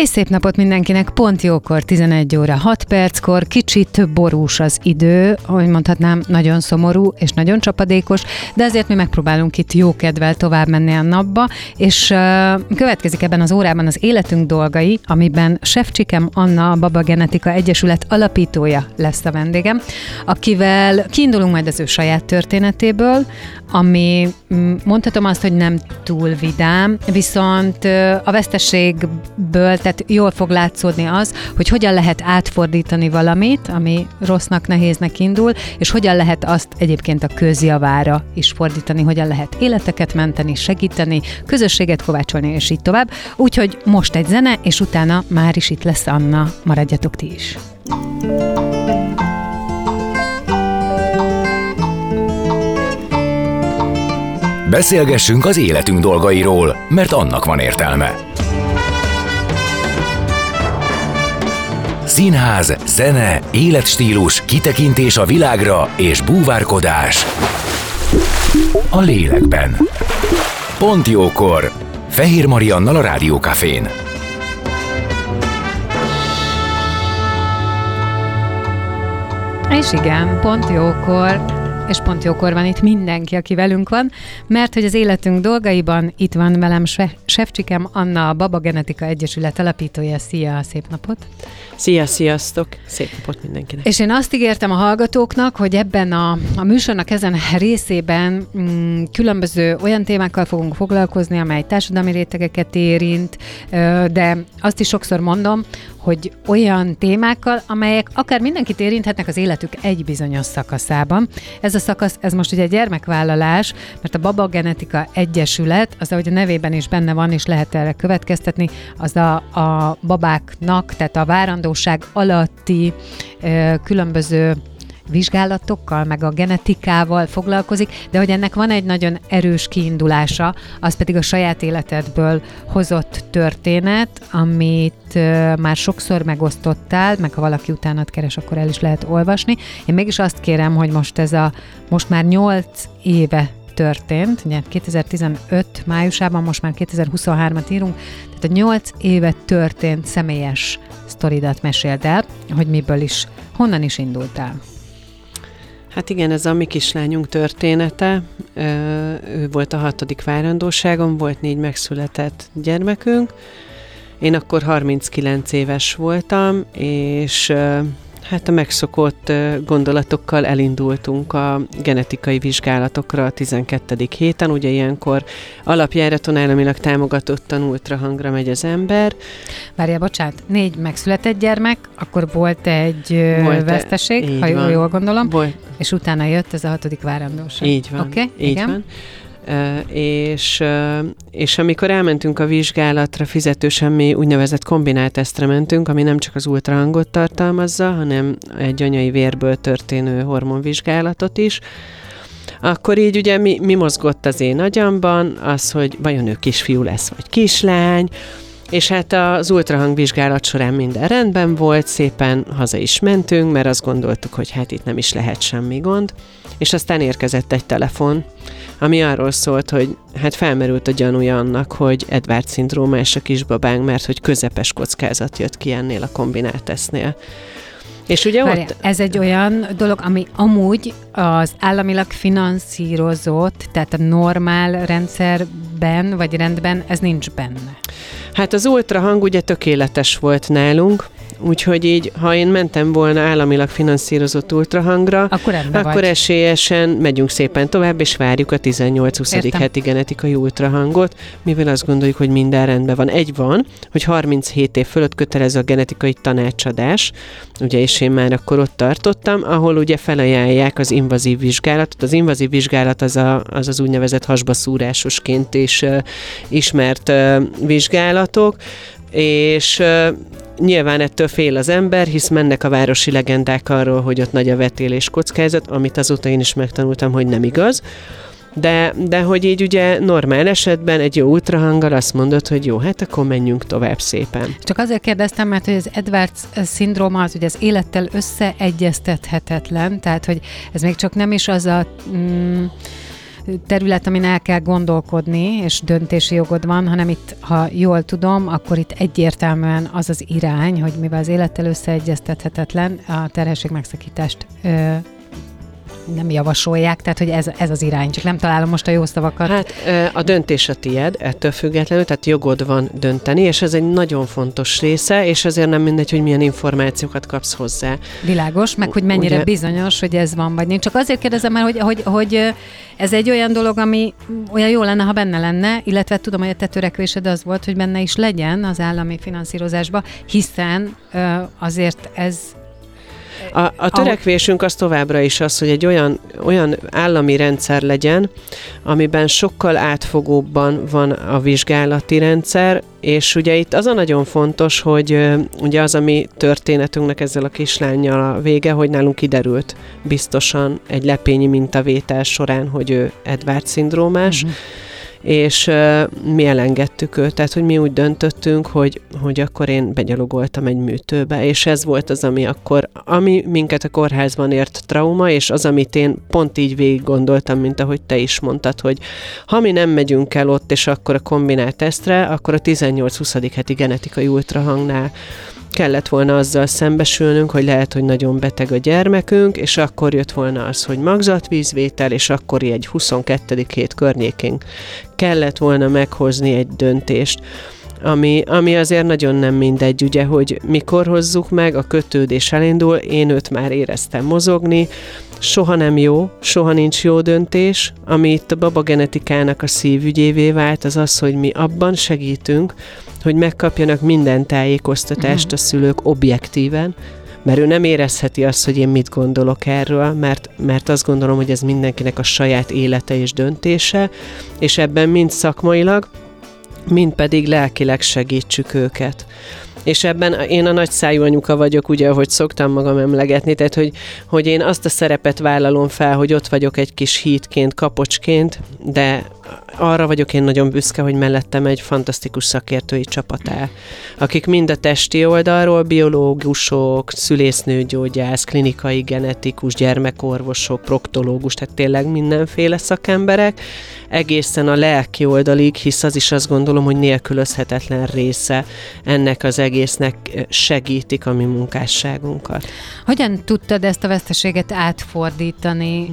És szép napot mindenkinek, pont jókor, 11 óra 6 perckor, kicsit borús az idő, ahogy mondhatnám, nagyon szomorú és nagyon csapadékos, de azért mi megpróbálunk itt jó kedvel tovább menni a napba, és uh, következik ebben az órában az életünk dolgai, amiben Sefcsikem Anna, a Baba Genetika Egyesület alapítója lesz a vendégem, akivel kiindulunk majd az ő saját történetéből, ami mm, mondhatom azt, hogy nem túl vidám, viszont a veszteségből, tehát jól fog látszódni az, hogy hogyan lehet átfordítani valamit, ami rossznak, nehéznek indul, és hogyan lehet azt egyébként a közjavára is fordítani, hogyan lehet életeket menteni, segíteni, közösséget kovácsolni, és így tovább. Úgyhogy most egy zene, és utána már is itt lesz Anna, maradjatok ti is. Beszélgessünk az életünk dolgairól, mert annak van értelme. Színház, zene, életstílus, kitekintés a világra és búvárkodás. A lélekben. Pont jókor. Fehér Mariannal a Rádiókafén. És igen, pont jókor és pont jókor van itt mindenki, aki velünk van, mert hogy az életünk dolgaiban itt van velem Sefcsikem Anna, a Baba Genetika Egyesület alapítója. Szia, szép napot! Szia, sziasztok! Szép napot mindenkinek! És én azt ígértem a hallgatóknak, hogy ebben a, a műsornak ezen részében mm, különböző olyan témákkal fogunk foglalkozni, amely társadalmi rétegeket érint, de azt is sokszor mondom, hogy olyan témákkal, amelyek akár mindenkit érinthetnek az életük egy bizonyos szakaszában. Ez a szakasz, ez most ugye gyermekvállalás, mert a Baba Genetika Egyesület, az ahogy a nevében is benne van, és lehet erre következtetni, az a, a babáknak, tehát a várandóság alatti ö, különböző vizsgálatokkal, meg a genetikával foglalkozik, de hogy ennek van egy nagyon erős kiindulása, az pedig a saját életedből hozott történet, amit már sokszor megosztottál, meg ha valaki utánat keres, akkor el is lehet olvasni. Én mégis azt kérem, hogy most ez a most már 8 éve történt, ugye 2015 májusában, most már 2023-at írunk, tehát a 8 éve történt személyes sztoridat meséld el, hogy miből is, honnan is indultál. Hát igen, ez a mi kislányunk története. Ő volt a hatodik várandóságon, volt négy megszületett gyermekünk. Én akkor 39 éves voltam, és Hát a megszokott gondolatokkal elindultunk a genetikai vizsgálatokra a 12. héten. Ugye ilyenkor alapjáraton államilag támogatottan ultrahangra megy az ember. Várjál, bocsánat, négy megszületett gyermek, akkor volt egy volt veszteség, ha jól, jól gondolom, volt. és utána jött ez a hatodik várandóság. Így van, okay, így igen. van és, és amikor elmentünk a vizsgálatra, fizetősen mi úgynevezett kombinált tesztre mentünk, ami nem csak az ultrahangot tartalmazza, hanem egy anyai vérből történő hormonvizsgálatot is, akkor így ugye mi, mi mozgott az én agyamban, az, hogy vajon ő kisfiú lesz, vagy kislány, és hát az ultrahang vizsgálat során minden rendben volt, szépen haza is mentünk, mert azt gondoltuk, hogy hát itt nem is lehet semmi gond. És aztán érkezett egy telefon, ami arról szólt, hogy hát felmerült a gyanúja annak, hogy Edward szindrómás a kisbabánk, mert hogy közepes kockázat jött ki ennél a kombinált tesznél. És ugye Várja, ott... Ez egy olyan dolog, ami amúgy az államilag finanszírozott, tehát a normál rendszerben, vagy rendben, ez nincs benne. Hát az ultrahang ugye tökéletes volt nálunk, Úgyhogy így, ha én mentem volna államilag finanszírozott ultrahangra, Akkor akkor vagy. esélyesen megyünk szépen tovább, és várjuk a 18-20. Értem. heti genetikai ultrahangot, mivel azt gondoljuk, hogy minden rendben van. Egy van, hogy 37 év fölött kötelező a genetikai tanácsadás, ugye, és én már akkor ott tartottam, ahol ugye felajánlják az invazív vizsgálatot. Az invazív vizsgálat az a, az, az úgynevezett hasbaszúrásosként is uh, ismert uh, vizsgálatok, és uh, nyilván ettől fél az ember, hisz mennek a városi legendák arról, hogy ott nagy a vetélés kockázat, amit azóta én is megtanultam, hogy nem igaz. De, de hogy így ugye normál esetben egy jó ultrahanggal azt mondod, hogy jó, hát akkor menjünk tovább szépen. Csak azért kérdeztem, mert hogy az Edwards szindróma az ugye az élettel összeegyeztethetetlen, tehát hogy ez még csak nem is az a mm, terület, amin el kell gondolkodni, és döntési jogod van, hanem itt, ha jól tudom, akkor itt egyértelműen az az irány, hogy mivel az élettel összeegyeztethetetlen, a terhesség megszakítást ö, nem javasolják, tehát hogy ez, ez az irány, csak nem találom most a jó szavakat. Hát a döntés a tied, ettől függetlenül, tehát jogod van dönteni, és ez egy nagyon fontos része, és ezért nem mindegy, hogy milyen információkat kapsz hozzá. Világos, meg hogy mennyire Ugye- bizonyos, hogy ez van, vagy nincs. Csak azért kérdezem már, hogy, hogy, hogy ez egy olyan dolog, ami olyan jó lenne, ha benne lenne, illetve tudom, hogy a te törekvésed az volt, hogy benne is legyen az állami finanszírozásba, hiszen azért ez A, a törekvésünk az továbbra is az, hogy egy olyan, olyan állami rendszer legyen, amiben sokkal átfogóbban van a vizsgálati rendszer, és ugye itt az a nagyon fontos, hogy ugye az a mi történetünknek ezzel a kislányjal a vége, hogy nálunk kiderült biztosan egy lepényi mintavétel során, hogy ő Edward szindrómás, Mhm. És mi elengedtük őt, tehát hogy mi úgy döntöttünk, hogy, hogy akkor én begyalogoltam egy műtőbe, és ez volt az, ami akkor, ami minket a kórházban ért trauma, és az, amit én pont így végig gondoltam, mint ahogy te is mondtad, hogy ha mi nem megyünk el ott, és akkor a kombinált tesztre, akkor a 18-20. heti genetikai ultrahangnál kellett volna azzal szembesülnünk, hogy lehet, hogy nagyon beteg a gyermekünk, és akkor jött volna az, hogy magzatvízvétel, és akkor egy 22. hét környékén kellett volna meghozni egy döntést. Ami, ami azért nagyon nem mindegy, ugye, hogy mikor hozzuk meg, a kötődés elindul, én őt már éreztem mozogni, soha nem jó, soha nincs jó döntés, ami itt a babagenetikának a szívügyévé vált, az az, hogy mi abban segítünk, hogy megkapjanak minden tájékoztatást a szülők objektíven, mert ő nem érezheti azt, hogy én mit gondolok erről, mert, mert azt gondolom, hogy ez mindenkinek a saját élete és döntése, és ebben mind szakmailag, mind pedig lelkileg segítsük őket. És ebben én a nagyszájú anyuka vagyok, ugye, ahogy szoktam magam emlegetni, tehát, hogy, hogy én azt a szerepet vállalom fel, hogy ott vagyok egy kis hídként, kapocsként, de arra vagyok én nagyon büszke, hogy mellettem egy fantasztikus szakértői csapat áll, akik mind a testi oldalról, biológusok, szülésznőgyógyász, klinikai genetikus, gyermekorvosok, proktológus, tehát tényleg mindenféle szakemberek, egészen a lelki oldalig, hisz az is azt gondolom, hogy nélkülözhetetlen része ennek az egésznek segítik a mi munkásságunkat. Hogyan tudtad ezt a veszteséget átfordítani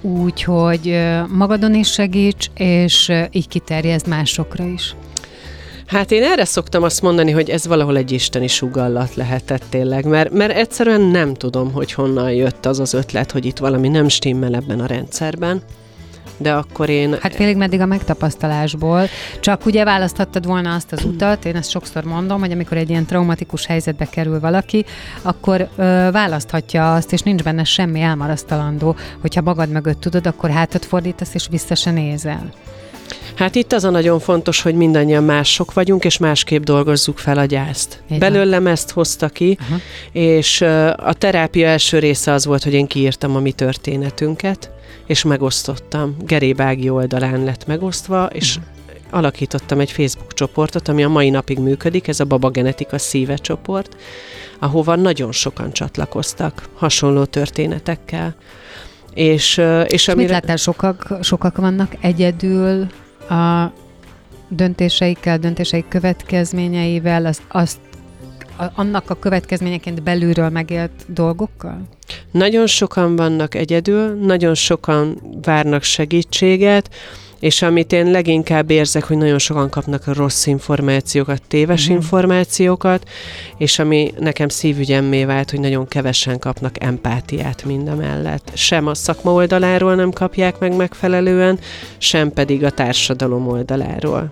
úgy, hogy magadon is segíts, és ö, így kiterjezd másokra is? Hát én erre szoktam azt mondani, hogy ez valahol egy isteni sugallat lehetett tényleg, mert, mert egyszerűen nem tudom, hogy honnan jött az az ötlet, hogy itt valami nem stimmel ebben a rendszerben, de akkor én... Hát félig meddig a megtapasztalásból, csak ugye választhattad volna azt az utat, én ezt sokszor mondom, hogy amikor egy ilyen traumatikus helyzetbe kerül valaki, akkor ö, választhatja azt, és nincs benne semmi elmarasztalandó, hogyha magad mögött tudod, akkor hátat fordítasz, és vissza se nézel. Hát itt az a nagyon fontos, hogy mindannyian mások vagyunk, és másképp dolgozzuk fel a gyászt. Van. Belőlem ezt hozta ki, Aha. és a terápia első része az volt, hogy én kiírtam a mi történetünket, és megosztottam. Gerébági oldalán lett megosztva, és alakítottam egy Facebook csoportot, ami a mai napig működik, ez a Baba Genetika Szíve csoport, ahova nagyon sokan csatlakoztak hasonló történetekkel. És, és És mit amire... láttál, sokak, sokak vannak egyedül a döntéseikkel, döntéseik következményeivel, az, azt, a, annak a következményeként belülről megélt dolgokkal? Nagyon sokan vannak egyedül, nagyon sokan várnak segítséget, és amit én leginkább érzek, hogy nagyon sokan kapnak rossz információkat, téves Mhm. információkat, és ami nekem szívügyemmé vált, hogy nagyon kevesen kapnak empátiát mindemellett. Sem a szakma oldaláról nem kapják meg megfelelően, sem pedig a társadalom oldaláról.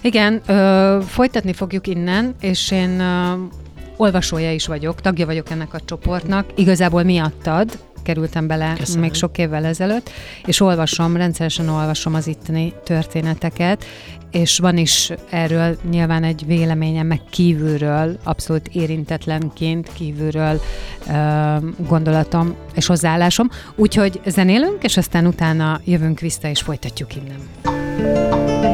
Igen, ö, folytatni fogjuk innen, és én ö, olvasója is vagyok, tagja vagyok ennek a csoportnak. Igazából miattad kerültem bele Köszönöm. még sok évvel ezelőtt, és olvasom, rendszeresen olvasom az itteni történeteket, és van is erről nyilván egy véleményem, meg kívülről, abszolút érintetlenként kívülről ö, gondolatom és hozzáállásom. Úgyhogy zenélünk, és aztán utána jövünk vissza, és folytatjuk innen.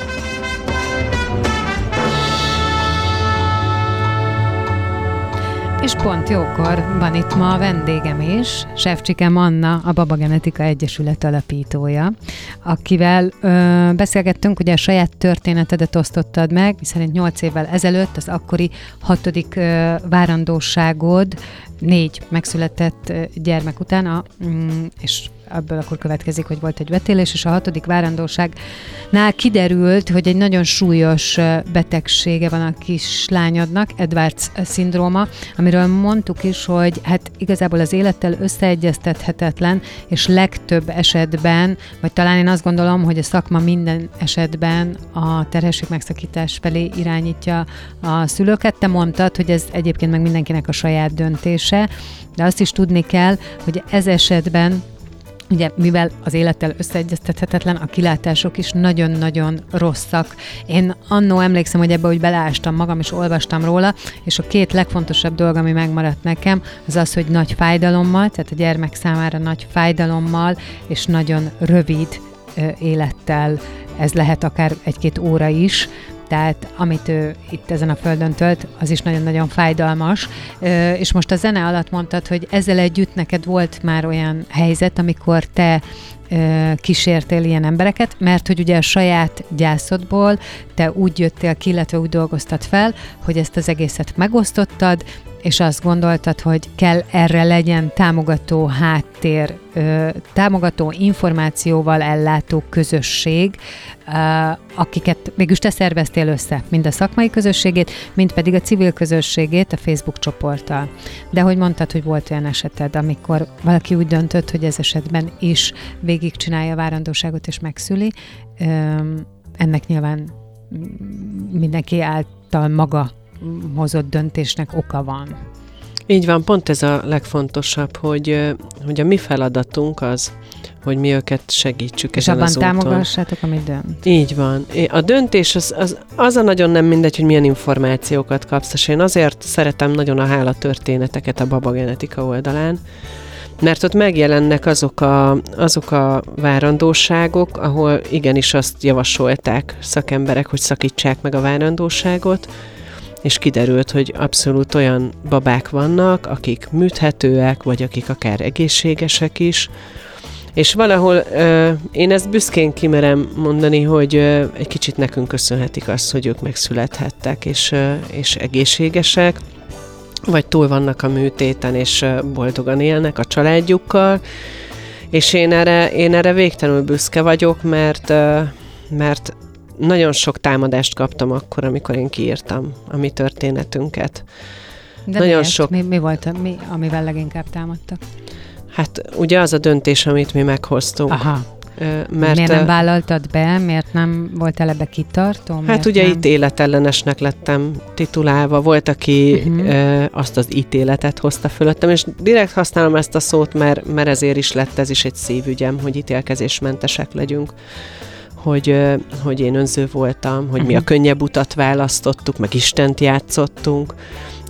És pont jókor van itt ma a vendégem is, Sefcsikem Anna, a Baba Genetika Egyesület alapítója, akivel ö, beszélgettünk, ugye a saját történetedet osztottad meg, miszerint 8 évvel ezelőtt az akkori hatodik ö, várandóságod négy megszületett gyermek után, a, mm, és ebből akkor következik, hogy volt egy vetélés, és a hatodik várandóságnál kiderült, hogy egy nagyon súlyos betegsége van a kislányodnak, Edwards szindróma, amiről mondtuk is, hogy hát igazából az élettel összeegyeztethetetlen, és legtöbb esetben, vagy talán én azt gondolom, hogy a szakma minden esetben a terhesség megszakítás felé irányítja a szülőket. Te mondtad, hogy ez egyébként meg mindenkinek a saját döntése, de azt is tudni kell, hogy ez esetben Ugye, mivel az élettel összeegyeztethetetlen, a kilátások is nagyon-nagyon rosszak. Én annó emlékszem, hogy ebbe úgy beleástam magam, és olvastam róla, és a két legfontosabb dolog, ami megmaradt nekem, az az, hogy nagy fájdalommal, tehát a gyermek számára nagy fájdalommal, és nagyon rövid élettel, ez lehet akár egy-két óra is, tehát amit ő itt ezen a földön tölt, az is nagyon-nagyon fájdalmas. És most a zene alatt mondtad, hogy ezzel együtt neked volt már olyan helyzet, amikor te kísértél ilyen embereket, mert hogy ugye a saját gyászodból te úgy jöttél ki, illetve úgy dolgoztad fel, hogy ezt az egészet megosztottad, és azt gondoltad, hogy kell erre legyen támogató háttér, támogató információval ellátó közösség, akiket mégis te szerveztél össze, mind a szakmai közösségét, mind pedig a civil közösségét a Facebook csoporttal. De hogy mondtad, hogy volt olyan eseted, amikor valaki úgy döntött, hogy ez esetben is végigcsinálja a várandóságot és megszüli, ennek nyilván mindenki által maga hozott döntésnek oka van. Így van, pont ez a legfontosabb, hogy, hogy a mi feladatunk az, hogy mi őket segítsük És ezen abban az úton. támogassátok, amit dönt. Így van. A döntés az, az, az a nagyon nem mindegy, hogy milyen információkat kapsz, és én azért szeretem nagyon a hála történeteket a Baba Genetika oldalán, mert ott megjelennek azok a, azok a várandóságok, ahol igenis azt javasolták szakemberek, hogy szakítsák meg a várandóságot, és kiderült, hogy abszolút olyan babák vannak, akik műthetőek, vagy akik akár egészségesek is, és valahol ö, én ezt büszkén kimerem mondani, hogy ö, egy kicsit nekünk köszönhetik azt, hogy ők megszülethettek, és, ö, és egészségesek, vagy túl vannak a műtéten, és ö, boldogan élnek a családjukkal, és én erre, én erre végtelenül büszke vagyok, mert, ö, mert nagyon sok támadást kaptam akkor, amikor én kiírtam a mi történetünket. De Nagyon miért? sok- Mi, mi volt, mi, amivel leginkább támadtak? Hát ugye az a döntés, amit mi meghoztunk. Aha. Mert miért nem vállaltad be? Miért nem voltál ebbe kitartó? Hát Miért ugye nem? itt életellenesnek lettem titulálva. Volt, aki uh-huh. azt az ítéletet hozta fölöttem, és direkt használom ezt a szót, mert, mert ezért is lett ez is egy szívügyem, hogy ítélkezésmentesek legyünk. Hogy, hogy én önző voltam, hogy mi a Mhm. könnyebb utat választottuk, meg Istent játszottunk,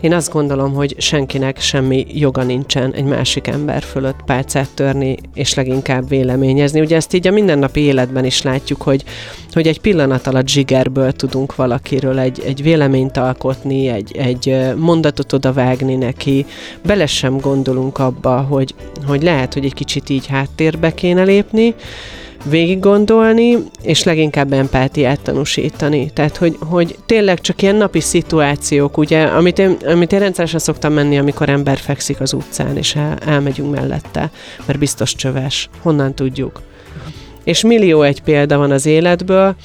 Én azt gondolom, hogy senkinek semmi joga nincsen egy másik ember fölött pálcát törni, és leginkább véleményezni. Ugye ezt így a mindennapi életben is látjuk, hogy, hogy egy pillanat alatt zsigerből tudunk valakiről egy, egy véleményt alkotni, egy, egy mondatot odavágni neki. Bele sem gondolunk abba, hogy, hogy lehet, hogy egy kicsit így háttérbe kéne lépni, végig gondolni, és leginkább empátiát tanúsítani. Tehát, hogy, hogy tényleg csak ilyen napi szituációk, ugye, amit én, amit én rendszeresen szoktam menni, amikor ember fekszik az utcán, és el, elmegyünk mellette, mert biztos csöves. Honnan tudjuk? És millió egy példa van az életből,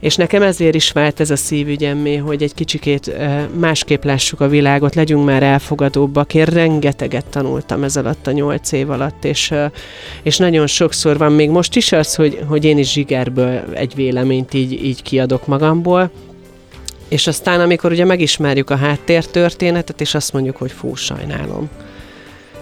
és nekem ezért is vált ez a szívügyemmé, hogy egy kicsikét másképp lássuk a világot, legyünk már elfogadóbbak. Én rengeteget tanultam ez alatt a nyolc év alatt, és, és nagyon sokszor van még most is az, hogy, hogy én is zsigerből egy véleményt így, így kiadok magamból, és aztán, amikor ugye megismerjük a háttértörténetet, és azt mondjuk, hogy fú, sajnálom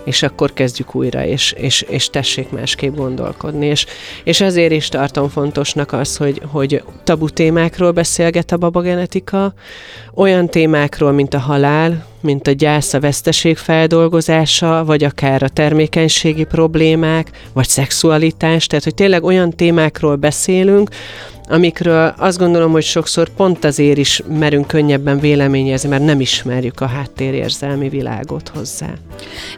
és akkor kezdjük újra, és, és, és tessék másképp gondolkodni. És, és ezért is tartom fontosnak az, hogy, hogy tabu témákról beszélget a babagenetika, olyan témákról, mint a halál, mint a gyász, a veszteség feldolgozása, vagy akár a termékenységi problémák, vagy szexualitás, tehát hogy tényleg olyan témákról beszélünk, amikről azt gondolom, hogy sokszor pont azért is merünk könnyebben véleményezni, mert nem ismerjük a háttérérzelmi világot hozzá.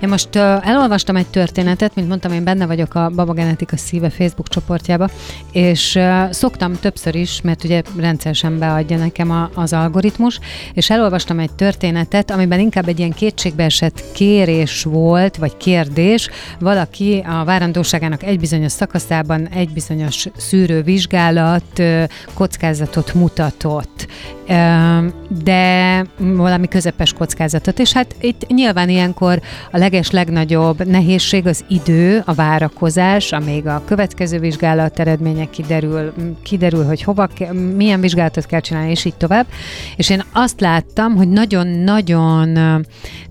Én most uh, elolvastam egy történetet, mint mondtam, én benne vagyok a Baba Genetika Szíve Facebook csoportjába, és uh, szoktam többször is, mert ugye rendszeresen beadja nekem a, az algoritmus, és elolvastam egy történetet, amiben inkább egy ilyen kétségbeesett kérés volt, vagy kérdés, valaki a várandóságának egy bizonyos szakaszában egy bizonyos szűrővizsgálat kockázatot mutatott, de valami közepes kockázatot, és hát itt nyilván ilyenkor a leges legnagyobb nehézség az idő, a várakozás, amíg a következő vizsgálat eredménye kiderül, kiderül, hogy hova, milyen vizsgálatot kell csinálni, és így tovább. És én azt láttam, hogy nagyon-nagyon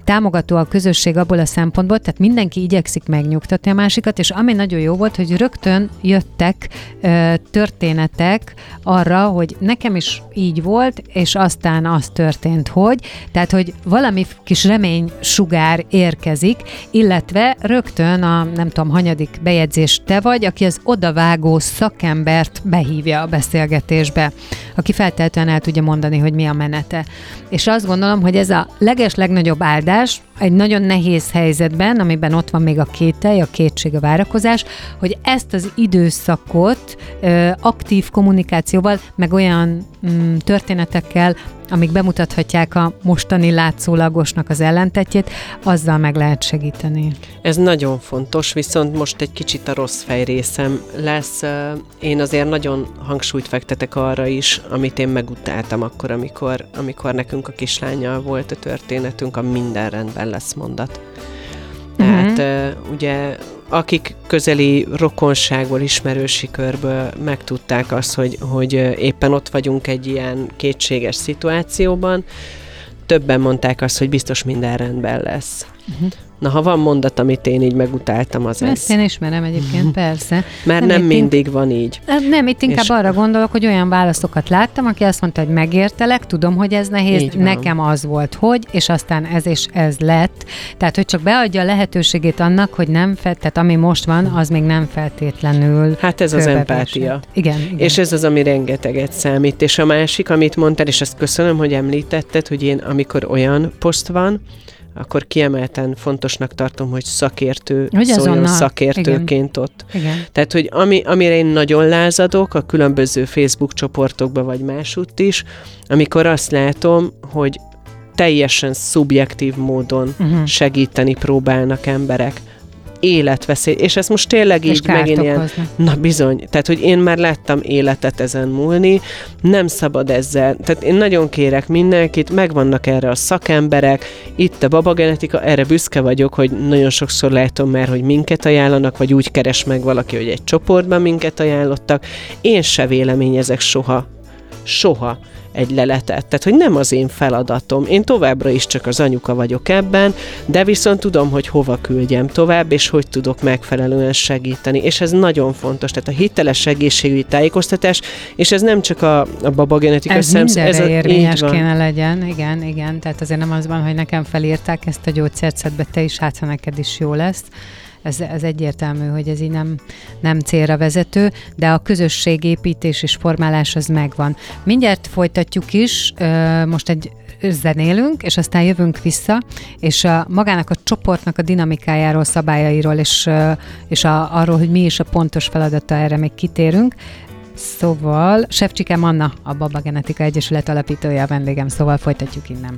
támogató a közösség abból a szempontból, tehát mindenki igyekszik megnyugtatni a másikat, és ami nagyon jó volt, hogy rögtön jöttek ö, történetek arra, hogy nekem is így volt, és aztán az történt, hogy, tehát, hogy valami kis remény sugár érkezik, illetve rögtön a nem tudom, hanyadik bejegyzés te vagy, aki az odavágó szakembert behívja a beszélgetésbe, aki feltétlenül el tudja mondani, hogy mi a menete. És azt gondolom, hogy ez a leges legnagyobb áldás, egy nagyon nehéz helyzetben, amiben ott van még a kételj, a kétség, a várakozás, hogy ezt az időszakot ö, aktív kommunikációval, meg olyan mm, történetekkel, amik bemutathatják a mostani látszólagosnak az ellentetjét, azzal meg lehet segíteni. Ez nagyon fontos, viszont most egy kicsit a rossz fej részem lesz. Én azért nagyon hangsúlyt fektetek arra is, amit én megutáltam akkor, amikor, amikor nekünk a kislányjal volt a történetünk, a minden rendben lesz mondat. Tehát uh-huh. ugye akik közeli rokonságból, ismerősi körből megtudták azt, hogy, hogy éppen ott vagyunk egy ilyen kétséges szituációban, többen mondták azt, hogy biztos minden rendben lesz. Uh-huh. Na, ha van mondat, amit én így megutáltam, az Ezt ez. én ismerem egyébként, mhm. persze. Mert nem, nem mindig in... van így. Nem, itt inkább és... arra gondolok, hogy olyan válaszokat láttam, aki azt mondta, hogy megértelek, tudom, hogy ez nehéz, nekem az volt, hogy, és aztán ez és ez lett. Tehát, hogy csak beadja a lehetőségét annak, hogy nem, fel, tehát ami most van, az még nem feltétlenül Hát ez az empátia. Igen, igen. És ez az, ami rengeteget számít. És a másik, amit mondtál, és ezt köszönöm, hogy említetted, hogy én, amikor olyan poszt van, akkor kiemelten fontosnak tartom, hogy szakértő hogy szóljon azonnal. szakértőként Igen. ott. Igen. Tehát, hogy ami, amire én nagyon lázadok a különböző Facebook csoportokban, vagy másútt is, amikor azt látom, hogy teljesen szubjektív módon uh-huh. segíteni próbálnak emberek életveszély, és ez most tényleg és így megint ilyen, na bizony, tehát hogy én már láttam életet ezen múlni, nem szabad ezzel, tehát én nagyon kérek mindenkit, megvannak erre a szakemberek, itt a babagenetika, erre büszke vagyok, hogy nagyon sokszor látom már, hogy minket ajánlanak, vagy úgy keres meg valaki, hogy egy csoportban minket ajánlottak, én se véleményezek soha soha egy leletet. Tehát, hogy nem az én feladatom. Én továbbra is csak az anyuka vagyok ebben, de viszont tudom, hogy hova küldjem tovább, és hogy tudok megfelelően segíteni. És ez nagyon fontos. Tehát a hiteles egészségügyi tájékoztatás, és ez nem csak a, a babagenetikai ez szemsz... Ez érvényes kéne legyen, igen, igen. Tehát azért nem az van, hogy nekem felírták ezt a gyógyszert, szedbe te is, hát ha neked is jó lesz ez, ez egyértelmű, hogy ez így nem, nem célra vezető, de a közösségépítés és formálás az megvan. Mindjárt folytatjuk is, most egy zenélünk, és aztán jövünk vissza, és a, magának a csoportnak a dinamikájáról, szabályairól, és, és a, arról, hogy mi is a pontos feladata, erre még kitérünk. Szóval Sefcsike Manna, a Baba Genetika Egyesület alapítója a vendégem, szóval folytatjuk innen.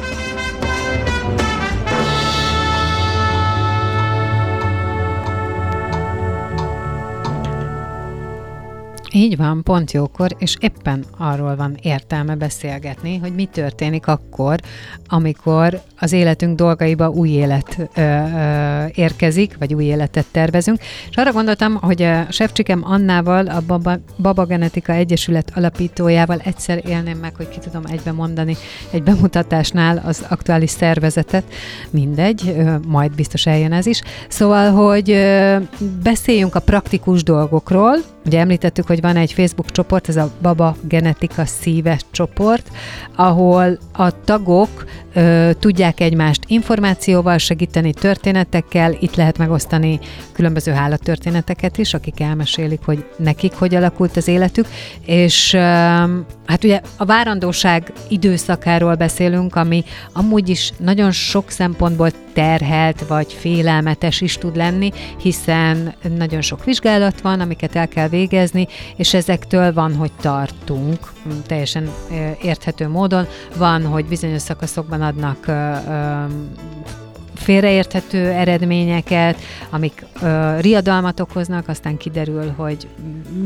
Így van, pont jókor, és éppen arról van értelme beszélgetni, hogy mi történik akkor, amikor az életünk dolgaiba új élet ö, ö, érkezik, vagy új életet tervezünk. És arra gondoltam, hogy a Sefcsikem Annával, a Baba, Baba Genetika Egyesület alapítójával egyszer élném meg, hogy ki tudom egybe mondani egy bemutatásnál az aktuális szervezetet. Mindegy, ö, majd biztos eljön ez is. Szóval, hogy ö, beszéljünk a praktikus dolgokról. Ugye említettük, hogy van egy Facebook csoport, ez a Baba Genetika Szíve csoport, ahol a tagok ö, tudják egymást információval segíteni, történetekkel, itt lehet megosztani különböző hálatörténeteket is, akik elmesélik, hogy nekik hogy alakult az életük, és ö, hát ugye a várandóság időszakáról beszélünk, ami amúgy is nagyon sok szempontból terhelt vagy félelmetes is tud lenni, hiszen nagyon sok vizsgálat van, amiket el kell végezni, és ezektől van, hogy tartunk, teljesen érthető módon. Van, hogy bizonyos szakaszokban adnak félreérthető eredményeket, amik ö, riadalmat okoznak, aztán kiderül, hogy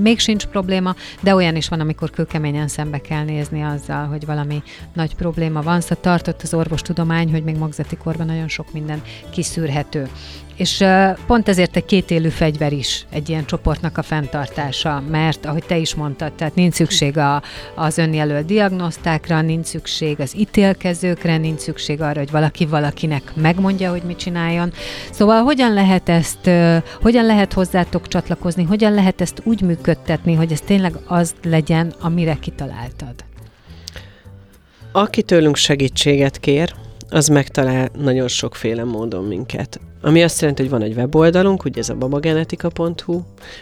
még sincs probléma, de olyan is van, amikor kőkeményen szembe kell nézni azzal, hogy valami nagy probléma van. Szóval tartott az orvostudomány, hogy még magzati korban nagyon sok minden kiszűrhető. És pont ezért egy kétélű fegyver is egy ilyen csoportnak a fenntartása, mert ahogy te is mondtad, tehát nincs szükség a, az önjelölt diagnosztákra, nincs szükség az ítélkezőkre, nincs szükség arra, hogy valaki valakinek megmondja, hogy mit csináljon. Szóval hogyan lehet ezt, hogyan lehet hozzátok csatlakozni, hogyan lehet ezt úgy működtetni, hogy ez tényleg az legyen, amire kitaláltad? Aki tőlünk segítséget kér, az megtalál nagyon sokféle módon minket. Ami azt jelenti, hogy van egy weboldalunk, ugye ez a babagenetika.hu,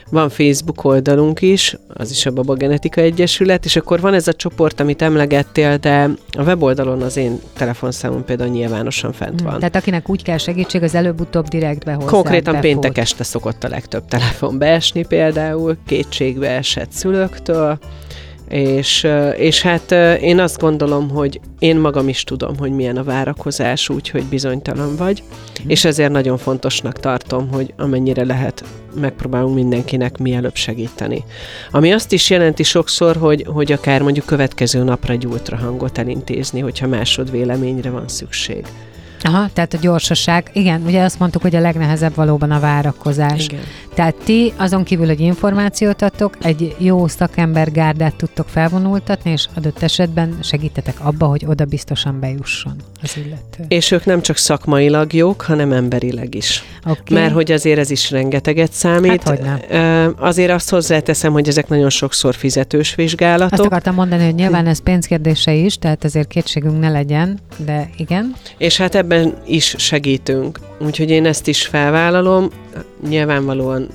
van Facebook oldalunk is, az is a Babagenetika Egyesület, és akkor van ez a csoport, amit emlegettél, de a weboldalon az én telefonszámom például nyilvánosan fent van. Tehát akinek úgy kell segítség, az előbb-utóbb direktbe hozzá Konkrétan befut. péntek este szokott a legtöbb telefon beesni például, kétségbe esett szülőktől, és, és hát én azt gondolom, hogy én magam is tudom, hogy milyen a várakozás, úgyhogy bizonytalan vagy, mm. és ezért nagyon fontosnak tartom, hogy amennyire lehet, megpróbálunk mindenkinek mielőbb segíteni. Ami azt is jelenti sokszor, hogy, hogy akár mondjuk következő napra egy ultrahangot elintézni, hogyha másodvéleményre van szükség. Aha, tehát a gyorsaság. Igen, ugye azt mondtuk, hogy a legnehezebb valóban a várakozás. Igen. Tehát ti azon kívül, hogy információt adtok, egy jó szakember gárdát tudtok felvonultatni, és adott esetben segítetek abba, hogy oda biztosan bejusson az illető. És ők nem csak szakmailag jók, hanem emberileg is. Okay. Mert hogy azért ez is rengeteget számít. Hát, hogy Azért azt hozzáteszem, hogy ezek nagyon sokszor fizetős vizsgálatok. Azt akartam mondani, hogy nyilván ez pénzkérdése is, tehát azért kétségünk ne legyen, de igen. És hát ebben ebben is segítünk. Úgyhogy én ezt is felvállalom, nyilvánvalóan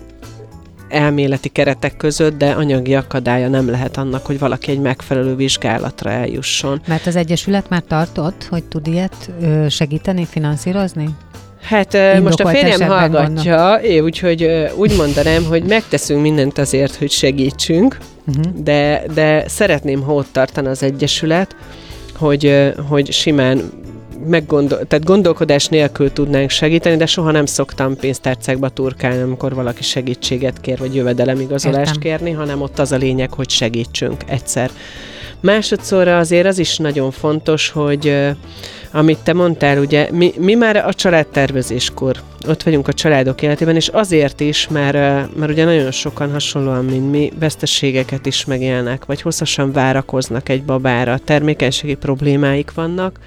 elméleti keretek között, de anyagi akadálya nem lehet annak, hogy valaki egy megfelelő vizsgálatra eljusson. Mert az Egyesület már tartott, hogy tud ilyet segíteni, finanszírozni? Hát Indokolt most a férjem hallgatja, én úgyhogy úgy mondanám, hogy megteszünk mindent azért, hogy segítsünk, uh-huh. de, de szeretném, ha ott tartana az Egyesület, hogy, hogy simán meggondol, tehát gondolkodás nélkül tudnánk segíteni, de soha nem szoktam pénztárcákba turkálni, amikor valaki segítséget kér, vagy jövedelemigazolást Értem. kérni, hanem ott az a lényeg, hogy segítsünk egyszer. Másodszorra azért az is nagyon fontos, hogy amit te mondtál, ugye, mi, mi már a családtervezéskor ott vagyunk a családok életében, és azért is, mert, mert ugye nagyon sokan hasonlóan, mint mi, veszteségeket is megélnek, vagy hosszasan várakoznak egy babára, termékenységi problémáik vannak,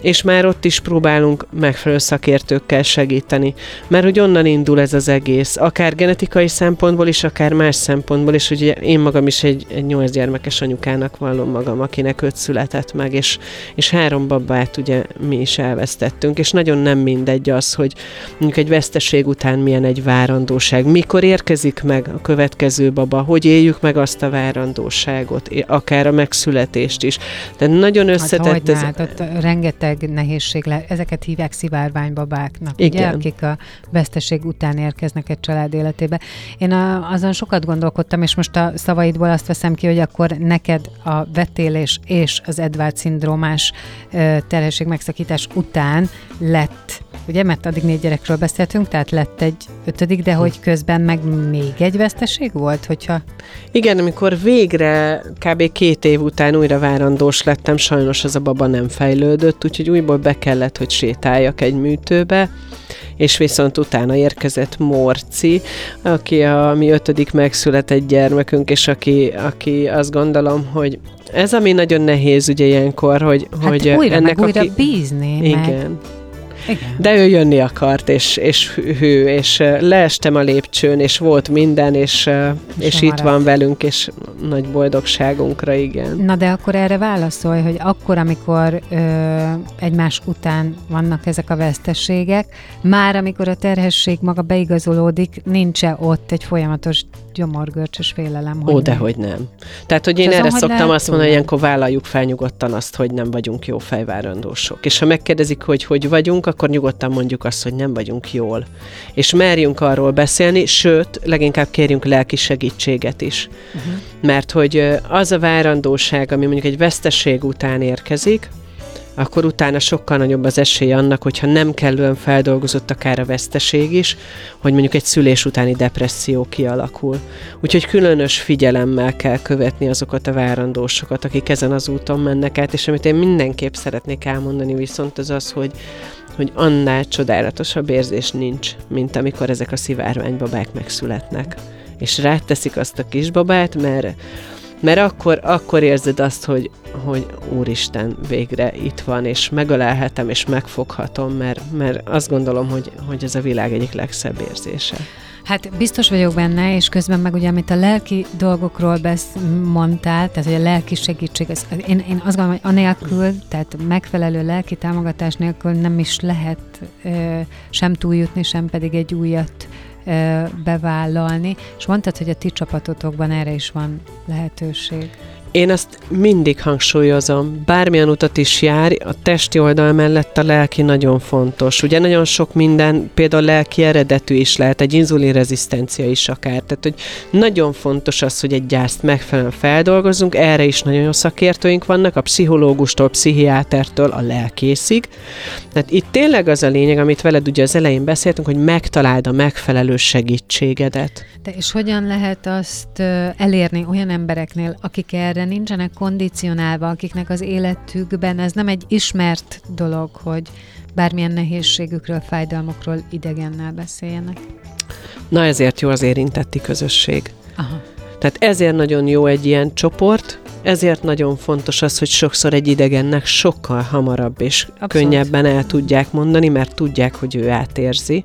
és már ott is próbálunk megfelelő szakértőkkel segíteni. Mert hogy onnan indul ez az egész, akár genetikai szempontból is, akár más szempontból is. Ugye én magam is egy, egy nyolc gyermekes anyukának vallom magam, akinek öt született meg, és, és három babát ugye mi is elvesztettünk, és nagyon nem mindegy az, hogy mondjuk egy veszteség után milyen egy várandóság, mikor érkezik meg a következő baba, hogy éljük meg azt a várandóságot, akár a megszületést is. De nagyon összetett hát, ez. hát, ott rengeteg nehézség, le, ezeket hívják szivárványbabáknak, ugye, Igen. akik a veszteség után érkeznek egy család életébe. Én a, azon sokat gondolkodtam, és most a szavaidból azt veszem ki, hogy akkor neked a vetélés és az Edward szindrómás terhesség megszakítás után lett, ugye, mert addig négy gyerekről beszéltünk, tehát lett egy ötödik, de hogy közben meg még egy veszteség volt, hogyha Igen, amikor végre kb. két év után újra várandós lettem, sajnos az a baba nem fejlődött, úgyhogy újból be kellett, hogy sétáljak egy műtőbe, és viszont utána érkezett Morci, aki a mi ötödik megszületett gyermekünk, és aki, aki azt gondolom, hogy ez ami nagyon nehéz ugye ilyenkor, hogy, hát hogy újra ennek meg újra aki... bízni, meg Igen. De ő jönni akart, és, és hű, és leestem a lépcsőn, és volt minden, és, ö, és itt van velünk, és nagy boldogságunkra, igen. Na de akkor erre válaszolj, hogy akkor, amikor ö, egymás után vannak ezek a veszteségek, már amikor a terhesség maga beigazolódik, nincs-e ott egy folyamatos gyomorgörcsös félelem? Ó, hogy de nem? hogy nem. Tehát, hogy én azon, erre hogy szoktam lehet azt mondani, hogy ilyenkor vállaljuk fel nyugodtan azt, hogy nem vagyunk jó fejvárandósok. És ha megkérdezik, hogy hogy vagyunk, akkor nyugodtan mondjuk azt, hogy nem vagyunk jól. És merjünk arról beszélni, sőt, leginkább kérjünk lelki segítséget is. Uh-huh. Mert hogy az a várandóság, ami mondjuk egy veszteség után érkezik, akkor utána sokkal nagyobb az esély annak, hogyha nem kellően feldolgozott akár a veszteség is, hogy mondjuk egy szülés utáni depresszió kialakul. Úgyhogy különös figyelemmel kell követni azokat a várandósokat, akik ezen az úton mennek át, és amit én mindenképp szeretnék elmondani viszont az az, hogy hogy annál csodálatosabb érzés nincs, mint amikor ezek a szivárványbabák megszületnek. És ráteszik azt a kisbabát, mert mert akkor, akkor érzed azt, hogy, hogy Úristen végre itt van, és megölelhetem, és megfoghatom, mert, mert azt gondolom, hogy, hogy ez a világ egyik legszebb érzése. Hát biztos vagyok benne, és közben meg ugye, amit a lelki dolgokról besz mondtál, tehát hogy a lelki segítség, az, én, én azt gondolom, hogy anélkül, tehát megfelelő lelki támogatás nélkül nem is lehet ö, sem túljutni, sem pedig egy újat bevállalni. És mondtad, hogy a ti csapatotokban erre is van lehetőség. Én azt mindig hangsúlyozom, bármilyen utat is jár, a testi oldal mellett a lelki nagyon fontos. Ugye nagyon sok minden, például lelki eredetű is lehet, egy inzulinrezisztencia is akár. Tehát, hogy nagyon fontos az, hogy egy gyászt megfelelően feldolgozunk, erre is nagyon jó szakértőink vannak, a pszichológustól, pszichiátertől a lelkészig. Tehát itt tényleg az a lényeg, amit veled ugye az elején beszéltünk, hogy megtaláld a megfelelő segítségedet. De és hogyan lehet azt elérni olyan embereknél, akik erre nincsenek kondicionálva, akiknek az életükben ez nem egy ismert dolog, hogy bármilyen nehézségükről, fájdalmukról idegennel beszéljenek? Na ezért jó az érintetti közösség. Aha. Tehát ezért nagyon jó egy ilyen csoport, ezért nagyon fontos az, hogy sokszor egy idegennek sokkal hamarabb és. Abszolút. könnyebben el tudják mondani, mert tudják, hogy ő átérzi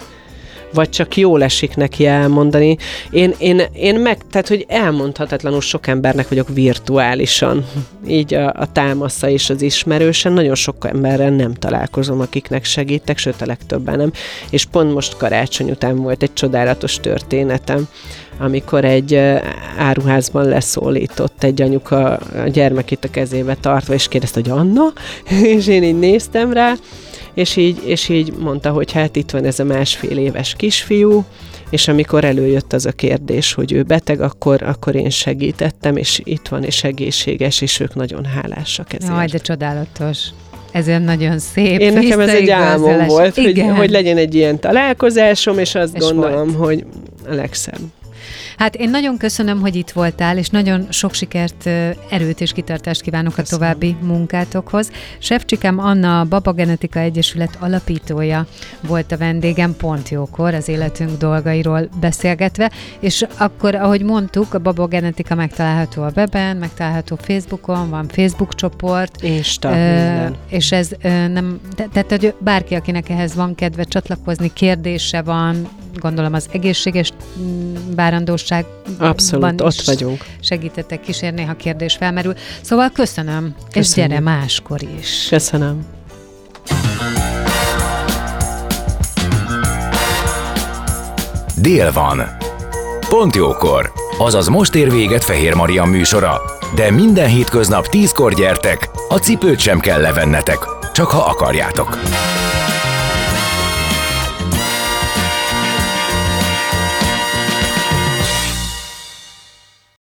vagy csak jól esik neki elmondani. Én, én, én meg, tehát, hogy elmondhatatlanul sok embernek vagyok virtuálisan, így a, a támasza és az ismerősen. Nagyon sok emberrel nem találkozom, akiknek segítek, sőt a legtöbben nem. És pont most karácsony után volt egy csodálatos történetem, amikor egy áruházban leszólított egy anyuka a gyermekét a kezébe tartva, és kérdezte, hogy Anna? és én így néztem rá, és így, és így mondta, hogy hát itt van ez a másfél éves kisfiú, és amikor előjött az a kérdés, hogy ő beteg, akkor, akkor én segítettem, és itt van, és egészséges, és ők nagyon hálásak ezért. Jaj, de csodálatos. Ez olyan nagyon szép. Én nekem ez egy álmom volt, hogy, hogy legyen egy ilyen találkozásom, és azt És gondolom, volt. hogy a legszebb. Hát én nagyon köszönöm, hogy itt voltál, és nagyon sok sikert, erőt és kitartást kívánok Köszönöm. a további munkátokhoz. Sefcsikám Anna, a Baba Genetika Egyesület alapítója volt a vendégem pont jókor az életünk dolgairól beszélgetve, és akkor, ahogy mondtuk, a Baba Genetika megtalálható a weben, megtalálható Facebookon, van Facebook csoport, Insta, Ö, minden. és ez ö, nem, te- tehát hogy bárki, akinek ehhez van kedve csatlakozni, kérdése van, gondolom az egészséges mm, várandóság Abszolút, ott vagyunk. segítettek kísérni, ha kérdés felmerül. Szóval köszönöm, és Köszönjük. gyere máskor is. Köszönöm. Dél van. Pont jókor. Azaz most ér véget Fehér Maria műsora. De minden hétköznap tízkor gyertek, a cipőt sem kell levennetek, csak ha akarjátok.